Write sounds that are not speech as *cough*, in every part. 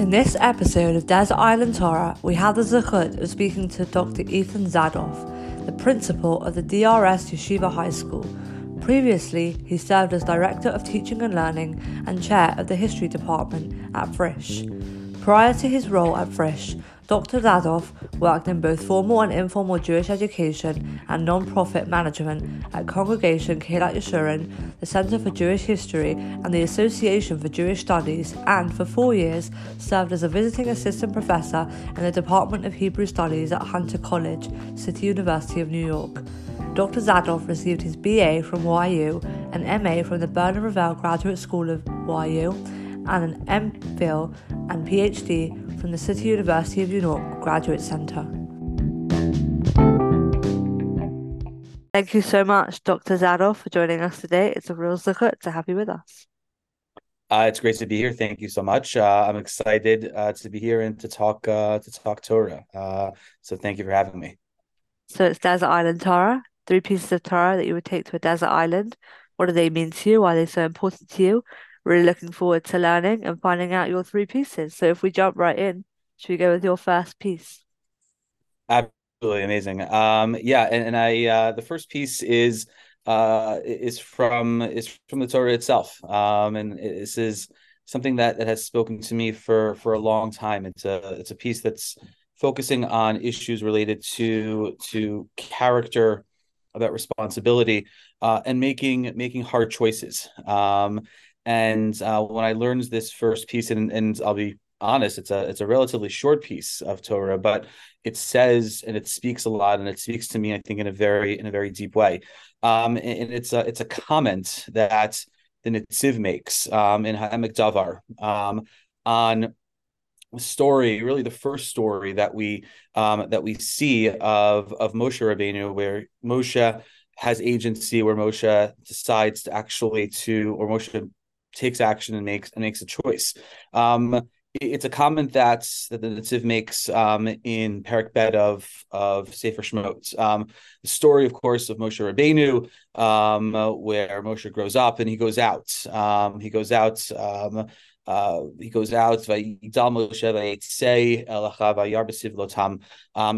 In this episode of Desert Island Torah, we have the zechut of speaking to Dr. Ethan Zadoff, the principal of the DRS Yeshiva High School. Previously, he served as Director of Teaching and Learning and Chair of the History Department at Frisch. Prior to his role at Frisch, Dr. Zadoff worked in both formal and informal Jewish education and non-profit management at Congregation Kehilath Jeshurun, the Center for Jewish History, and the Association for Jewish Studies, and for four years served as a visiting assistant professor in the Department of Hebrew Studies at Hunter College, City University of New York. Dr. Zadoff received his BA from YU, an MA from the Bernard Revel Graduate School of YU, and an MPhil and PhD from the City University of New York Graduate Center. Thank you so much, Dr. Zadoff, for joining us today. It's a real zechut to have you with us. Uh, it's great to be here. Thank you so much. Uh, I'm excited uh, to be here and to talk uh, to talk Torah. Uh, so thank you for having me. So it's Desert Island Torah. Three pieces of Torah that you would take to a desert island. What do they mean to you? Why are they so important to you? Really looking forward to learning and finding out your three pieces. So if we jump right in, should we go with your first piece? Absolutely amazing. Um, yeah, and, and I uh, the first piece is uh, is from is from the Torah itself, um, and this is something that, that has spoken to me for for a long time. It's a it's a piece that's focusing on issues related to to character about responsibility uh, and making making hard choices um, and uh, when I learned this first piece, and, and I'll be honest, it's a it's a relatively short piece of Torah, but it says and it speaks a lot, and it speaks to me, I think, in a very in a very deep way. Um, and, it's a it's a comment that the Netziv makes um, in Ha'emek Davar um, on story, really the first story that we um, that we see of of Moshe Rabbeinu, where Moshe has agency, where Moshe decides to actually to, or Moshe takes action and makes and makes a choice. Um, it's a comment that that the Netziv makes um, in Perak Bet of of Sefer Shemot. Um, the story, of course, of Moshe Rabbeinu, um, where Moshe grows up and he goes out. Um, he goes out. Um, uh, he goes out. Um,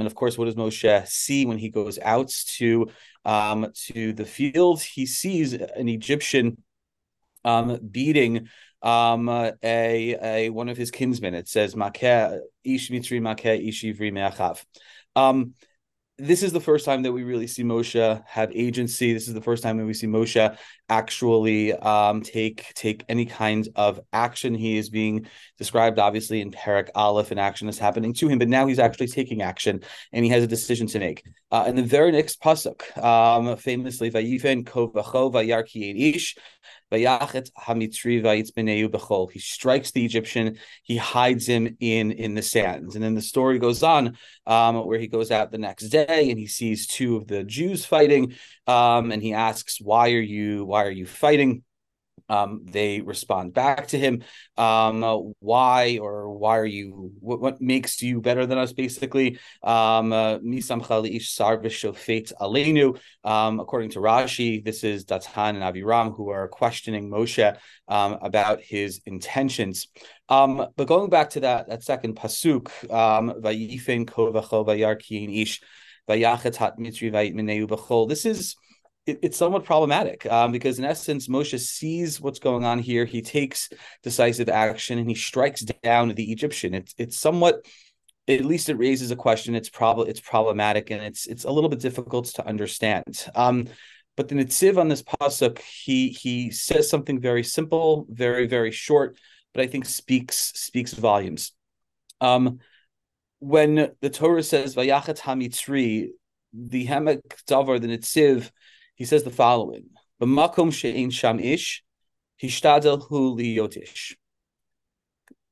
and of course, what does Moshe see when he goes out to um, to the field? He sees an Egyptian um, beating um, a, a one of his kinsmen. It says Ish Mitzri Makeh Ish Ivri Me'achav. Um, this is the first time that we really see Moshe have agency. This is the first time that we see Moshe actually um, take take any kind of action. He is being described, obviously, in Perak Aleph, and action is happening to him. But now he's actually taking action, and he has a decision to make. Uh, in the very next pasuk, um, famously, "Vayifen kovacho vayarki ish." He strikes the Egyptian. He hides him in in the sands, and then the story goes on, um, where he goes out the next day and he sees two of the Jews fighting, um, and he asks, "Why are you Why are you fighting?" Um, they respond back to him. Um, why or why are you? What, what makes you better than us? Basically, um, uh. Um, according to Rashi, this is Datan and Aviram who are questioning Moshe um, about his intentions. Um, but going back to that that second pasuk, mitzri This is it, it's somewhat problematic um, because in essence moshe sees what's going on here. He takes decisive action and he strikes down the egyptian. It's it's somewhat at least it raises a question. It's probably it's problematic and it's it's a little bit difficult to understand. Um, but the Netziv on this pasuk he he says something very simple very very short but i think speaks speaks volumes. Um, when the torah says vayachat hamitzri the Ha'emek Davar the Netziv he says the following: "B'makom she'in sham ish, hishtadel hu liyotish."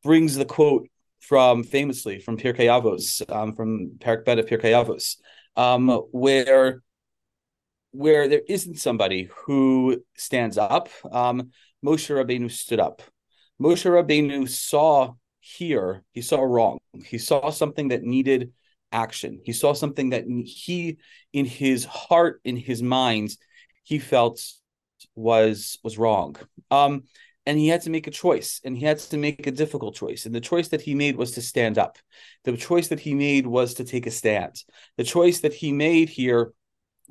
Brings the quote from famously from Pirkei Avos, um, from Perak Bet of Pirkei Avos, um, where where there isn't somebody who stands up. Um, Moshe Rabbeinu stood up. Moshe Rabbeinu saw here, he saw wrong. He saw something that needed action. He saw something that he, in his heart, in his mind, he felt was was wrong. Um, and he had to make a choice and he had to make a difficult choice and the choice that he made was to stand up the choice that he made was to take a stand the choice that he made here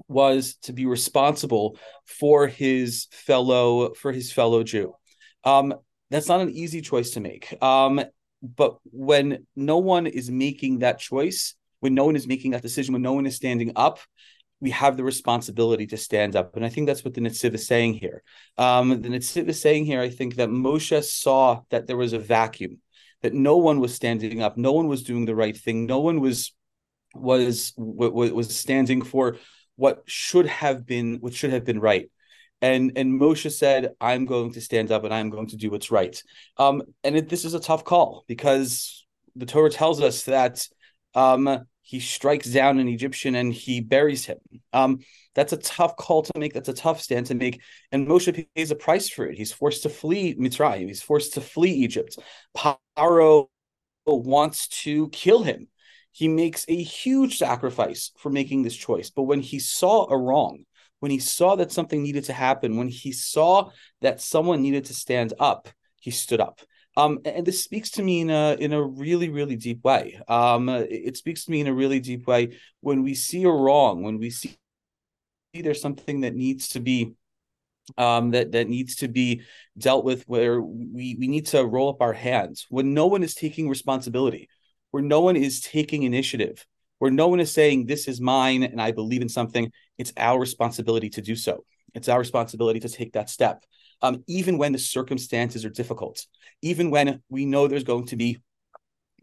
was to be responsible for his fellow for his fellow jew um, that's not an easy choice to make um, but when no one is making that choice when no one is making that decision when no one is standing up we have the responsibility to stand up. And I think that's what the Netziv is saying here. Um, the Netziv is saying here, I think that Moshe saw that there was a vacuum, that no one was standing up, no one was doing the right thing, no one was was was, was standing for what should have been what should have been right. And and Moshe said, "I'm going to stand up and I'm going to do what's right." Um, and it, this is a tough call because the Torah tells us that um, he strikes down an Egyptian and he buries him. Um, that's a tough call to make. That's a tough stand to make. And Moshe pays a price for it. He's forced to flee Mitzrayim. He's forced to flee Egypt. Paro wants to kill him. He makes a huge sacrifice for making this choice. But when he saw a wrong, when he saw that something needed to happen, when he saw that someone needed to stand up, he stood up. Um, and this speaks to me in a in a really really deep way. Um, it speaks to me in a really deep way when we see a wrong, when we see there's something that needs to be um, that that needs to be dealt with, where we we need to roll up our hands when no one is taking responsibility, where no one is taking initiative, where no one is saying this is mine and I believe in something. It's our responsibility to do so. It's our responsibility to take that step um, even when the circumstances are difficult, even when we know there's going to be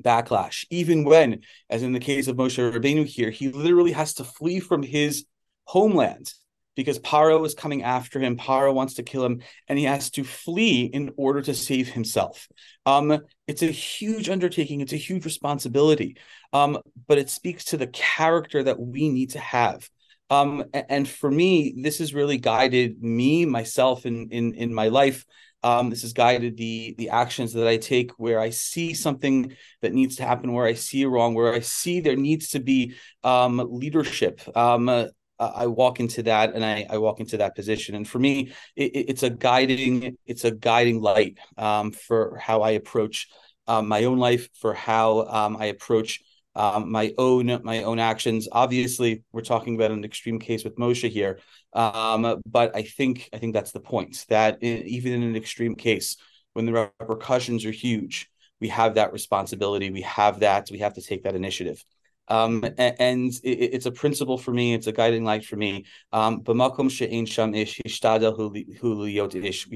backlash, even when, as in the case of Moshe Rabbeinu here, he literally has to flee from his homeland because Paro is coming after him. Paro wants to kill him, and he has to flee in order to save himself. Um, it's a huge undertaking. It's a huge responsibility, um, but it speaks to the character that we need to have. Um, and for me, this has really guided me, myself, in in in my life. Um, this has guided the the actions that I take where I see something that needs to happen, where I see wrong, where I see there needs to be um, leadership. Um, uh, I walk into that and I, I, walk into that position. And for me, it, it's a guiding it's a guiding light um, for how I approach um, my own life, for how um, I approach um, my own my own actions. Obviously, we're talking about an extreme case with Moshe here, um, but I think I think that's the point. That in, even in an extreme case, when the repercussions are huge, we have that responsibility. We have that. We have to take that initiative. Um, and, it, it's a principle for me. It's a guiding light for me. Um, we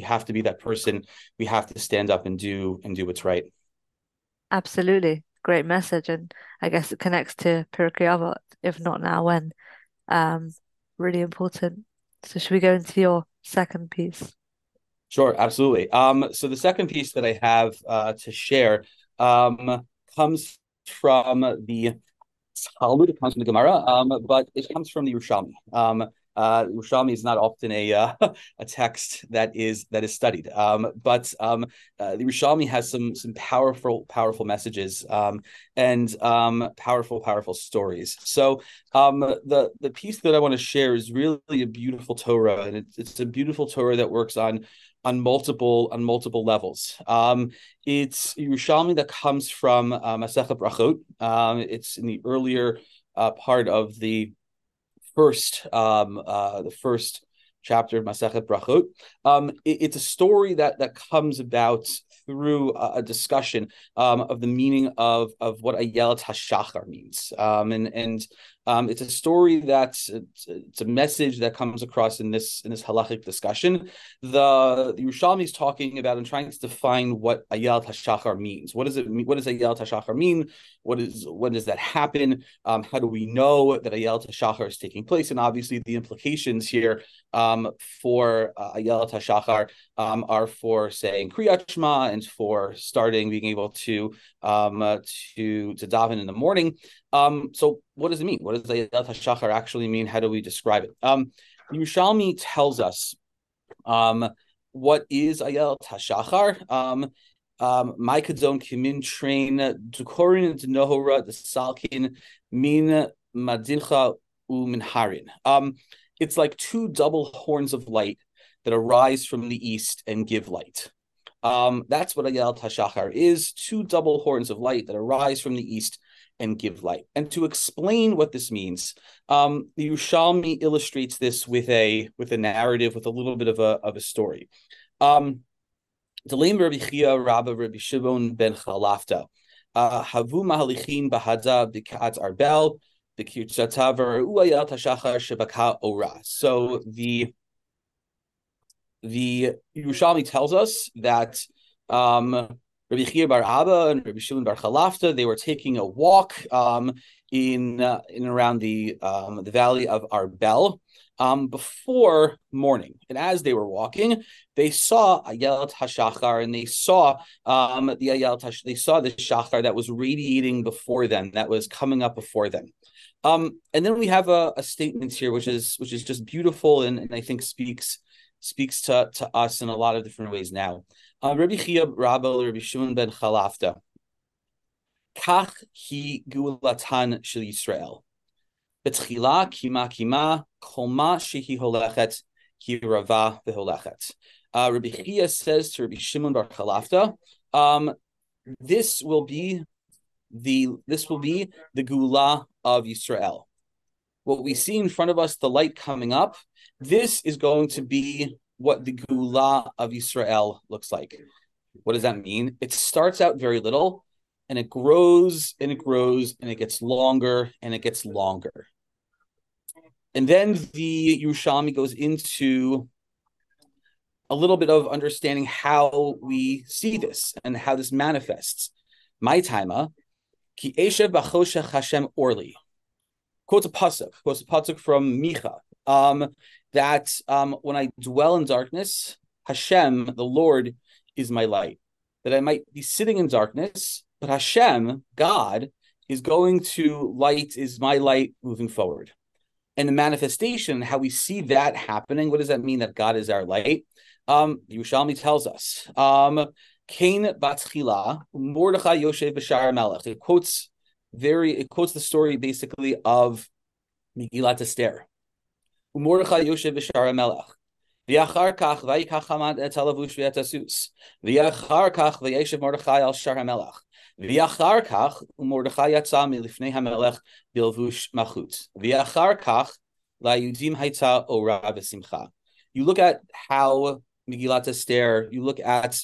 have to be that person. We have to stand up and do and do what's right. Absolutely great message, and I guess it connects to Pirkei Avot, if not now, when. Um, really important. So, should we go into your second piece? Sure, absolutely. Um, so the second piece that I have uh, to share um, comes from the Talmud, it comes from the Gemara, um, but it comes from the Yerushalmi. Uh, Yerushalmi is not often a uh, *laughs* a text that is that is studied, um, but um, uh, the Yerushalmi has some some powerful powerful messages um, and um, powerful powerful stories. So um, the the piece that I want to share is really a beautiful Torah, and it's, it's a beautiful Torah that works on on multiple on multiple levels. Um, it's Yerushalmi that comes from uh, Masechet Brachot. Um, it's in the earlier uh, part of the first um, uh, the first chapter of Masechet Brachot. Um, it, it's a story that that comes about through a, a discussion um, of the meaning of of what Ayelet Hashachar means, um, and and um, it's a story that's it's, it's, a message that comes across in this in this halachic discussion. The, the Yerushalmi is talking about and trying to define what Ayelet Hashachar means. What does it mean? What does Ayelet Hashachar mean? What is when does that happen? Um, how do we know that Ayelet Hashachar is taking place? And obviously, the implications here um, for uh, Ayelet Hashachar um, are for saying Kriyat Shema and for starting being able to um, uh, to to daven in the morning. Um, so what does it mean? What does Ayat HaShachar actually mean? How do we describe it? Um, Yerushalmi tells us um, what is Ayat HaShachar. Um, um, my kadzon kimin train dukorin denohora the salkin min madincha uminharin. Um, it's like two double horns of light that arise from the east and give light. Um, that's what Ayelet Hashachar is: two double horns of light that arise from the east and give light. And to explain what this means, um, the Yerushalmi illustrates this with a with a narrative, with a little bit of a of a story. Um, Rabbi Chia Rabbi Shimon ben Chalafta. Uh, Havu mahalichin arbel so the the Yerushalmi tells us that um, Rabbi Chia bar Abba and Rabbi Shimon bar Chalafta they were taking a walk um, in uh, in around the um, the valley of Arbel um, before morning, and as they were walking, they saw Ayelet Hashachar, and they saw um, the Ayelet Hash, they saw the Shachar that was radiating before them, that was coming up before them. Um, and then we have a, a, statement here, which is which is just beautiful and, and I think speaks speaks to, to us in a lot of different ways now. Um, Rabbi Chia Rabbi Rabbi Shimon ben Chalafta. Kach hi geulatan shel Yisrael. Betchila kima kima koma shehi holechet ki rava veholechet. Uh, Rabbi Chia says to Rabbi Shimon bar Chalafta, um, this will be the this will be the geula of Israel. What we see in front of us, the light coming up, this is going to be what the geula of Israel looks like. What does that mean? It starts out very little and it grows and it grows and it gets longer and it gets longer. And then the Yerushalmi goes into a little bit of understanding how we see this and how this manifests. My timer, Ki Eshev Bachoshech Hashem Orli. Quotes a pasuk, quotes a pasuk from Micha. Um, that um, when I dwell in darkness, Hashem, the Lord, is my light. That I might be sitting in darkness, but Hashem, God, is going to light, is my light moving forward. And the manifestation, how we see that happening, what does that mean that God is our light? Um, Yerushalmi tells us. Um, Cain Batchila, Mordechai Yoshev Bashar Melech. It quotes very it quotes the story basically of Megillat Esther. Mordechai Yoshev Vishara Melech. V'achar kach vayikach Haman et halavush v'et asus. V'achar kach v'yeshev Mordechai al shar hamelech. V'achar kach Mordechai yatsa milifnei hamelech bilvush machut. V'achar kach la'yudim haita ora v'simcha. You look at how Megillat Esther, you look at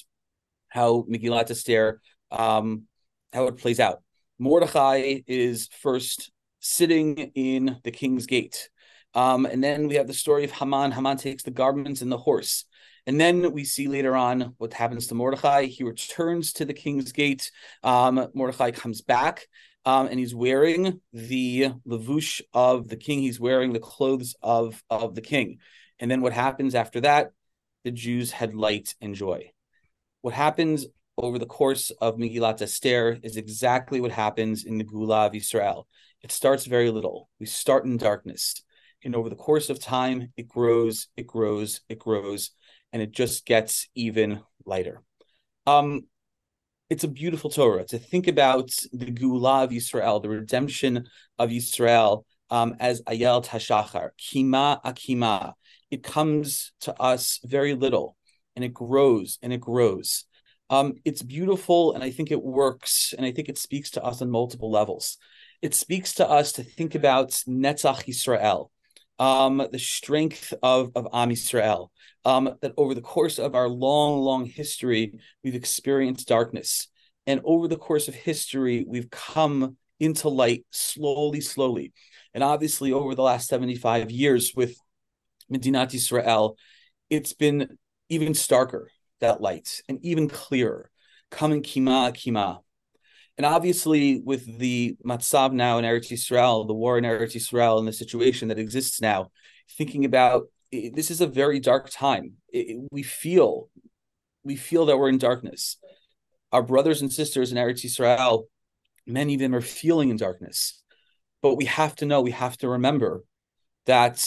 how Megillat Esther, um, how it plays out. Mordechai is first sitting in the king's gate. Um, and then we have the story of Haman. Haman takes the garments and the horse. And then we see later on what happens to Mordechai. He returns to the king's gate. Um, Mordechai comes back um, and he's wearing the levush of the king. He's wearing the clothes of, of the king. And then what happens after that? The Jews had light and joy. What happens over the course of Megillat Esther is exactly what happens in the Geula of Israel. It starts very little. We start in darkness. And over the course of time, it grows, it grows, it grows, and it just gets even lighter. Um, it's a beautiful Torah to think about the Geula of Israel, the redemption of Israel um, as Ayelet Hashachar, Kima Akima. It comes to us very little and it grows and it grows. Um, it's beautiful, and I think it works, and I think it speaks to us on multiple levels. It speaks to us to think about Netzach Yisrael, um, the strength of, of Am Yisrael, um, that over the course of our long, long history, we've experienced darkness. And over the course of history, we've come into light slowly, slowly. And obviously, over the last 75 years with Medinat Yisrael, it's been even starker, that light, and even clearer, coming kima kima. And obviously, with the matzav now in Eretz Yisrael, the war in Eretz Yisrael, and the situation that exists now, thinking about it, this is a very dark time. It, we feel, we feel that we're in darkness. Our brothers and sisters in Eretz Yisrael, many of them are feeling in darkness. But we have to know, we have to remember that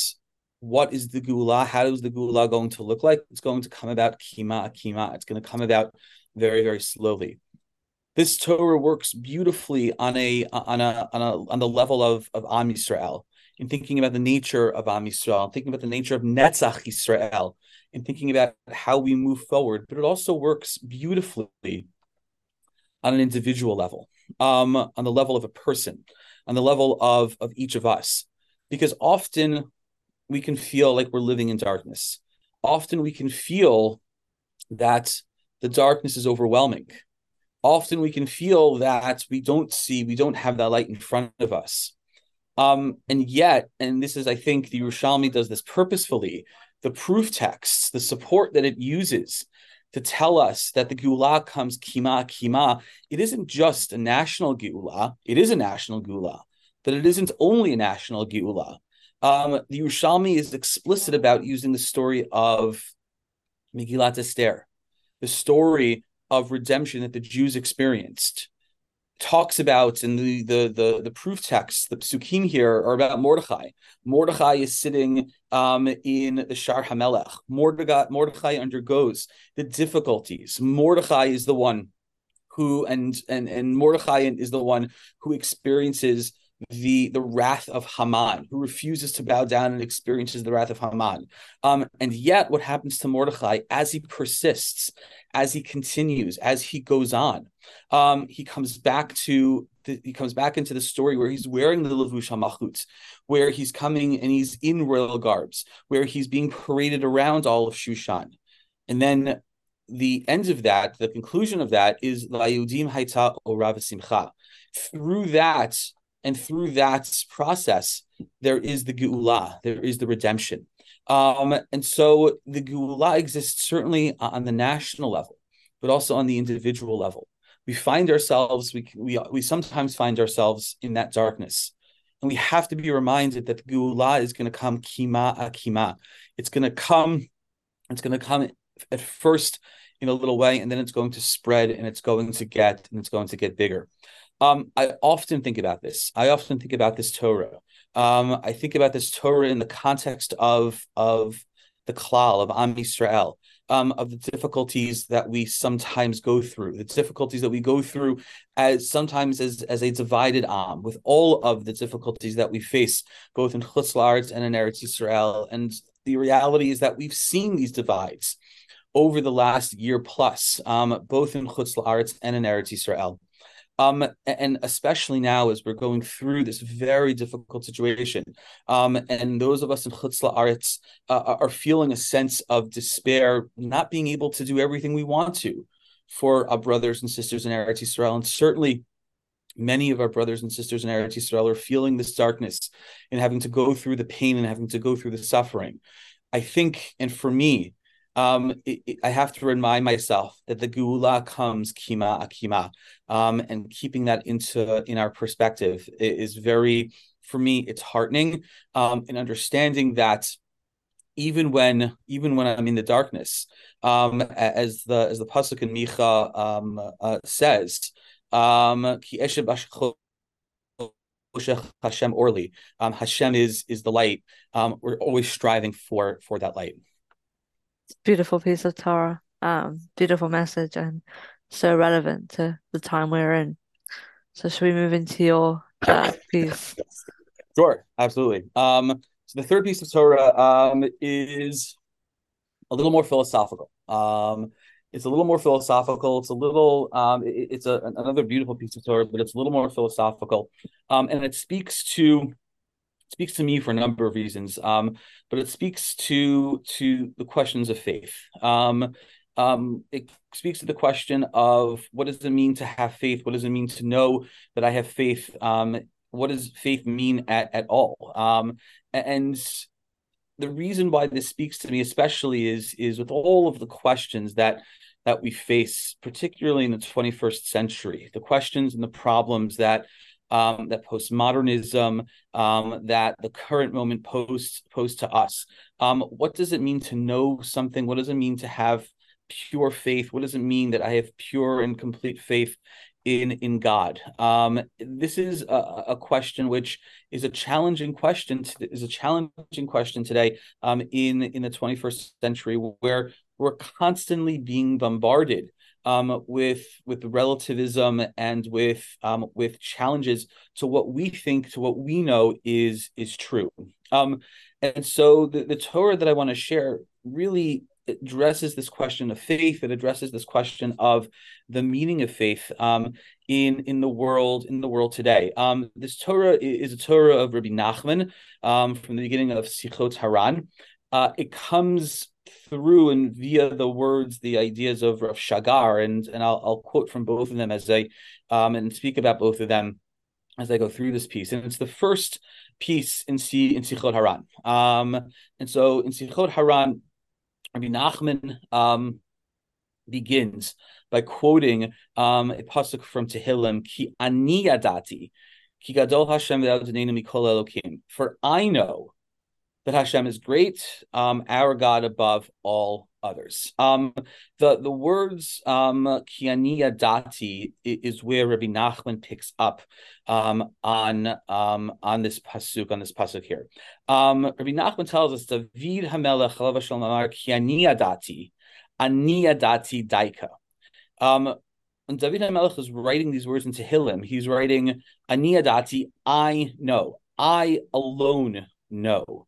what is the geula? How is the geula going to look like? It's going to come about kima kima. It's going to come about very very slowly. This Torah works beautifully on a on a on a on the level of of Am Yisrael in thinking about the nature of Am Yisrael, thinking about the nature of Netzach Yisrael, in thinking about how we move forward, but it also works beautifully on an individual level, um, on the level of a person, on the level of of each of us, because often we can feel like we're living in darkness. Often we can feel that the darkness is overwhelming. Often we can feel that we don't see, we don't have that light in front of us. Um, and yet, and this is, I think, the Yerushalmi does this purposefully. The proof texts, the support that it uses to tell us that the Geula comes kima kima, it isn't just a national Geula, it is a national Geula, but it isn't only a national Geula. Um, the Yerushalmi is explicit about using the story of Megillat Esther, the story of redemption that the Jews experienced. Talks about in the the the, the proof text, the psukim here are about Mordechai. Mordechai is sitting um, in the Shar Hamelech. Mordechai, Mordechai undergoes the difficulties. Mordechai is the one who and and and Mordechai is the one who experiences the the wrath of Haman, who refuses to bow down and experiences the wrath of Haman. Um, and yet, what happens to Mordechai as he persists, as he continues, as he goes on, um, he comes back to the, he comes back into the story where he's wearing the levush hamachut, where he's coming and he's in royal garbs, where he's being paraded around all of Shushan, and then the end of that, the conclusion of that is Layudim Haita Orav Simcha. Through that, and through that process, there is the geula, there is the redemption. Um, and so the geula exists certainly on the national level, but also on the individual level. We find ourselves, we, we, we sometimes find ourselves in that darkness. And we have to be reminded that the is going to come kima akima. It's going to come, it's going to come at first in a little way, and then it's going to spread and it's going to get, and it's going to get bigger. Um, I often think about this. I often think about this Torah. Um, I think about this Torah in the context of of the klal of Am Yisrael, um, of the difficulties that we sometimes go through, the difficulties that we go through as sometimes as as a divided Am, with all of the difficulties that we face, both in Chutz La'aretz and in Eretz Yisrael. And the reality is that we've seen these divides over the last year plus, um, both in Chutz La'aretz and in Eretz Yisrael. Um, and especially now as we're going through this very difficult situation, um, and those of us in Chutz La'aretz uh, are feeling a sense of despair, not being able to do everything we want to for our brothers and sisters in Eretz Yisrael, and certainly many of our brothers and sisters in Eretz Yisrael are feeling this darkness and having to go through the pain and having to go through the suffering. I think, and for me, um, it, it, I have to remind myself that the geula comes kima akima, um, and keeping that into in our perspective is very, for me, it's heartening, um, and understanding that even when even when I'm in the darkness, um, as the as the pasuk in Micha um, uh, says, um, Hashem Orly, um, Hashem is is the light. Um, we're always striving for for that light beautiful piece of Torah, um, beautiful message, and so relevant to the time we're in. So, should we move into your uh, piece? Sure, absolutely. Um, so the third piece of Torah um, is a little more philosophical. Um, it's a little more philosophical. It's a little, um, it, it's a, another beautiful piece of Torah, but it's a little more philosophical, um, and it speaks to speaks to me for a number of reasons, um, but it speaks to to the questions of faith. Um, um, it speaks to the question of what does it mean to have faith? What does it mean to know that I have faith? Um, what does faith mean at at all? Um, and the reason why this speaks to me, especially, is is with all of the questions that that we face, particularly in the 21st century, the questions and the problems that um, that postmodernism, um, that the current moment pose pose to us. Um, what does it mean to know something? What does it mean to have pure faith? What does it mean that I have pure and complete faith in in God? Um, this is a, a, question which is a challenging question. To, is a challenging question today um, in in the 21st century, where we're constantly being bombarded um, with with relativism and with um, with challenges to what we think to what we know is is true. Um, and so the, the Torah that I want to share really addresses this question of faith. It addresses this question of the meaning of faith um, in in the world in the world today. Um, this Torah is a Torah of Rabbi Nachman um, from the beginning of Sichot Haran. Uh, it comes through and via the words, the ideas of Rav Shagar, and and I'll, I'll quote from both of them as I um, and speak about both of them as I go through this piece. And it's the first piece in Si in Sichot Haran. Um, and so in Sichot Haran, Rabbi Nachman um, begins by quoting um, a pasuk from Tehillim, Ki ani yadati, ki gadol Hashem mikol elokim. For I know that Hashem is great, um, our God above all others. Um, the the words um, "kiania dati" is where Rabbi Nachman picks up um, on um, on this pasuk on this pasuk here. Um, Rabbi Nachman tells us, "David Hamelech Chalav Shalom Amar kiania dati, ania dati daika." Um, and David Hamelech is writing these words into Tehillim. He's writing "ania dati," I know, I alone know.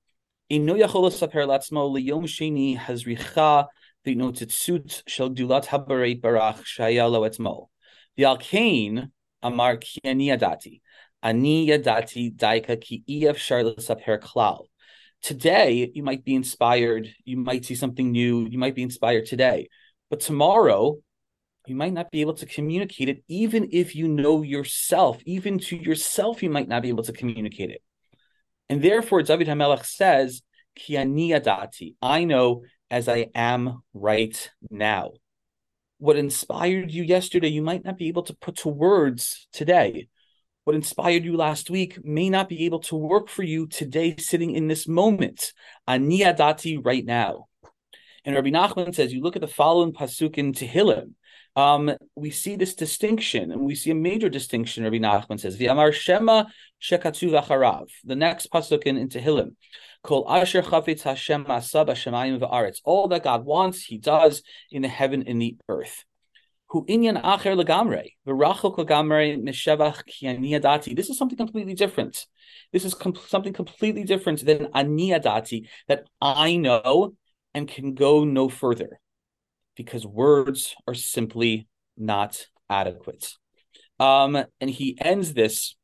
אינו יכול לספר לעצמו ליום שני הזריחה והתנוצצות של גדולת הבורא ברח שהיה לו אתמול. ועל כן אמר כי אני ידעתי. אני ידעתי דייקה כי אי אפשר לספר כלל. Today, you might be inspired, you might see something new, you might be inspired today. But tomorrow, you might not be able to communicate it, even if you know yourself. Even to yourself, you might not be able to communicate it. And therefore, David Hamelech says, Ki adati, I know as I am right now. What inspired you yesterday, you might not be able to put to words today. What inspired you last week may not be able to work for you today, sitting in this moment. Ani adati right now. And Rabbi Nachman says, you look at the following pasuk in Tehillim, um, we see this distinction, and we see a major distinction. Rabbi Nachman says, "V'amar Shema shekatu v'charav." The next pasuk in, in Tehillim, "Kol asher chafetz Hashem asab hashemayim v'aretz." All that God wants, He does in the heaven and the earth. Hu inyan acher legamre v'rachok legamre mishevach kianiyadati. This is something completely different. This is com- something completely different than aniyadati that I know and can go no further because words are simply not adequate. Um, and he ends this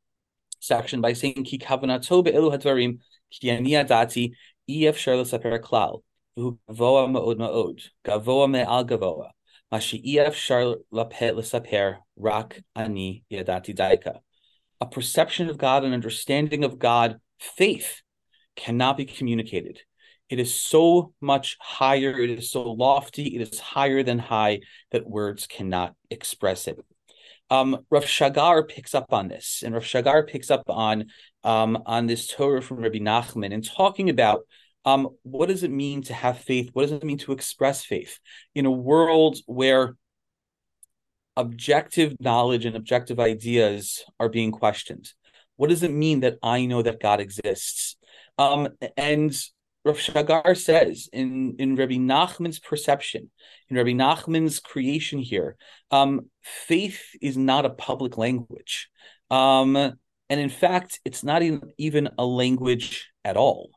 section by saying, Ki kavanato be'elu hadvarim ki ani adati ef shar l'saper klal v'hu gavoa ma'od ma'od gavoa me'al gavoa mashi ef shar lapet l'saper rak ani yadati daika. A perception of God, an understanding of God, faith cannot be communicated. It is so much higher, it is so lofty, it is higher than high that words cannot express it. Um, Rav Shagar picks up on this, and Rav Shagar picks up on um, on this Torah from Rabbi Nachman and talking about um, what does it mean to have faith? What does it mean to express faith in a world where objective knowledge and objective ideas are being questioned? What does it mean that I know that God exists? Um, and Rav Shagar says in, in Rabbi Nachman's perception, in Rabbi Nachman's creation here, um, faith is not a public language. Um, and in fact, it's not even, even a language at all.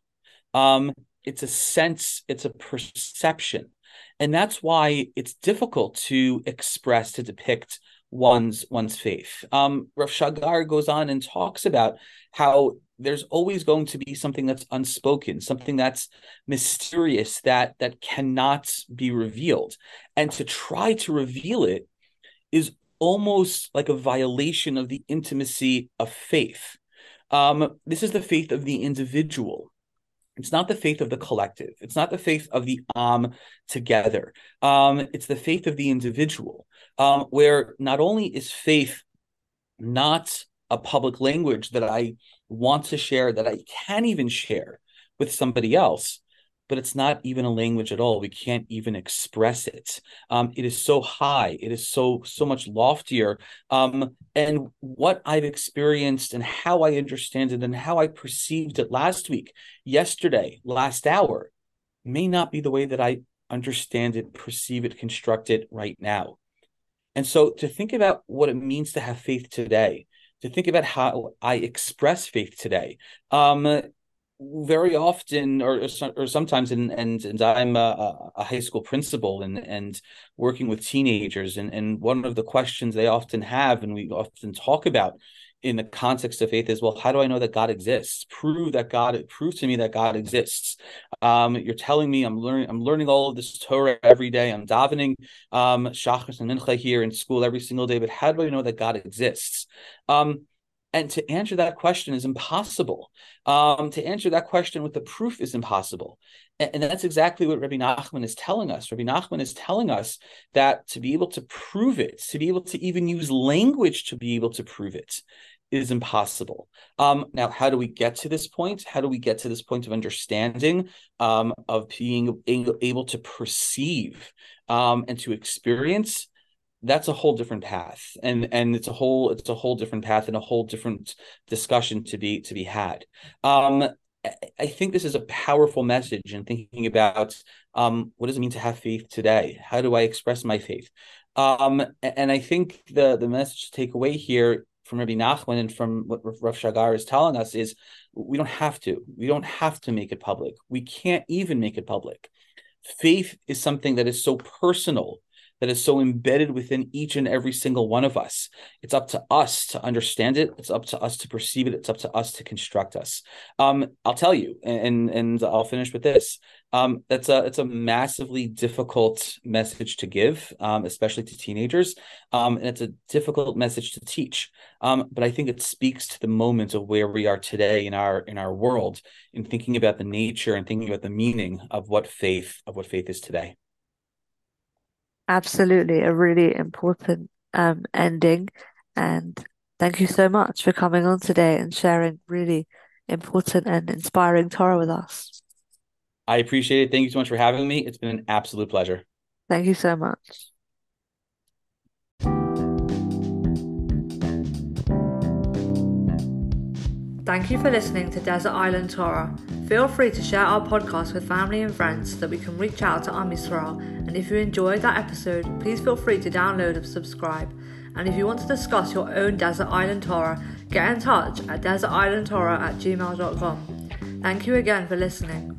Um, it's a sense, it's a perception. And that's why it's difficult to express, to depict one's one's faith. Um, Rav Shagar goes on and talks about how there's always going to be something that's unspoken, something that's mysterious that that cannot be revealed, and to try to reveal it is almost like a violation of the intimacy of faith. Um, this is the faith of the individual. It's not the faith of the collective. It's not the faith of the Am together. Um, it's the faith of the individual, um, where not only is faith not a public language that I want to share, that I can even share with somebody else, but it's not even a language at all. We can't even express it. Um, it is so high. It is so so much loftier. Um, and what I've experienced and how I understand it and how I perceived it last week, yesterday, last hour, may not be the way that I understand it, perceive it, construct it right now. And so to think about what it means to have faith today, to think about how I express faith today. Um, very often, or or sometimes, and and and I'm a, a, high school principal and and working with teenagers, and and one of the questions they often have, and we often talk about in the context of faith is well how do i know that god exists? Prove that god prove to me that god exists. Um, you're telling me i'm learning i'm learning all of this torah every day. I'm davening um and mincha here in school every single day but how do i know that god exists? Um, and to answer that question is impossible. Um, to answer that question with the proof is impossible. And, and, that's exactly what Rabbi Nachman is telling us. Rabbi Nachman is telling us that to be able to prove it, to be able to even use language to be able to prove it, is impossible. Um, now, how do we get to this point? How do we get to this point of understanding, um, of being able to perceive um, and to experience? That's a whole different path and and it's a whole it's a whole different path and a whole different discussion to be to be had um i think this is a powerful message in thinking about um what does it mean to have faith today how do i express my faith um and i think the the message to take away here from Rabbi Nachman and from what Rav Shagar is telling us is we don't have to. We don't have to make it public. We can't even make it public. Faith is something that is so personal that is so embedded within each and every single one of us. It's up to us to understand it. It's up to us to perceive it. It's up to us to construct us. Um, I'll tell you, and and I'll finish with this. Um, it's a it's a massively difficult message to give, um, especially to teenagers, um, and it's a difficult message to teach. Um, but I think it speaks to the moment of where we are today in our in our world, in thinking about the nature and thinking about the meaning of what faith of what faith is today. Absolutely, a really important um, ending. And thank you so much for coming on today and sharing really important and inspiring Torah with us. I appreciate it. Thank you so much for having me. It's been an absolute pleasure. Thank you so much. Thank you for listening to Desert Island Torah. Feel free to share our podcast with family and friends so that we can reach out to Am Yisrael. And if you enjoyed that episode, please feel free to download and subscribe. And if you want to discuss your own Desert Island Torah, get in touch at desertislandtorah at gmail.com. Thank you again for listening.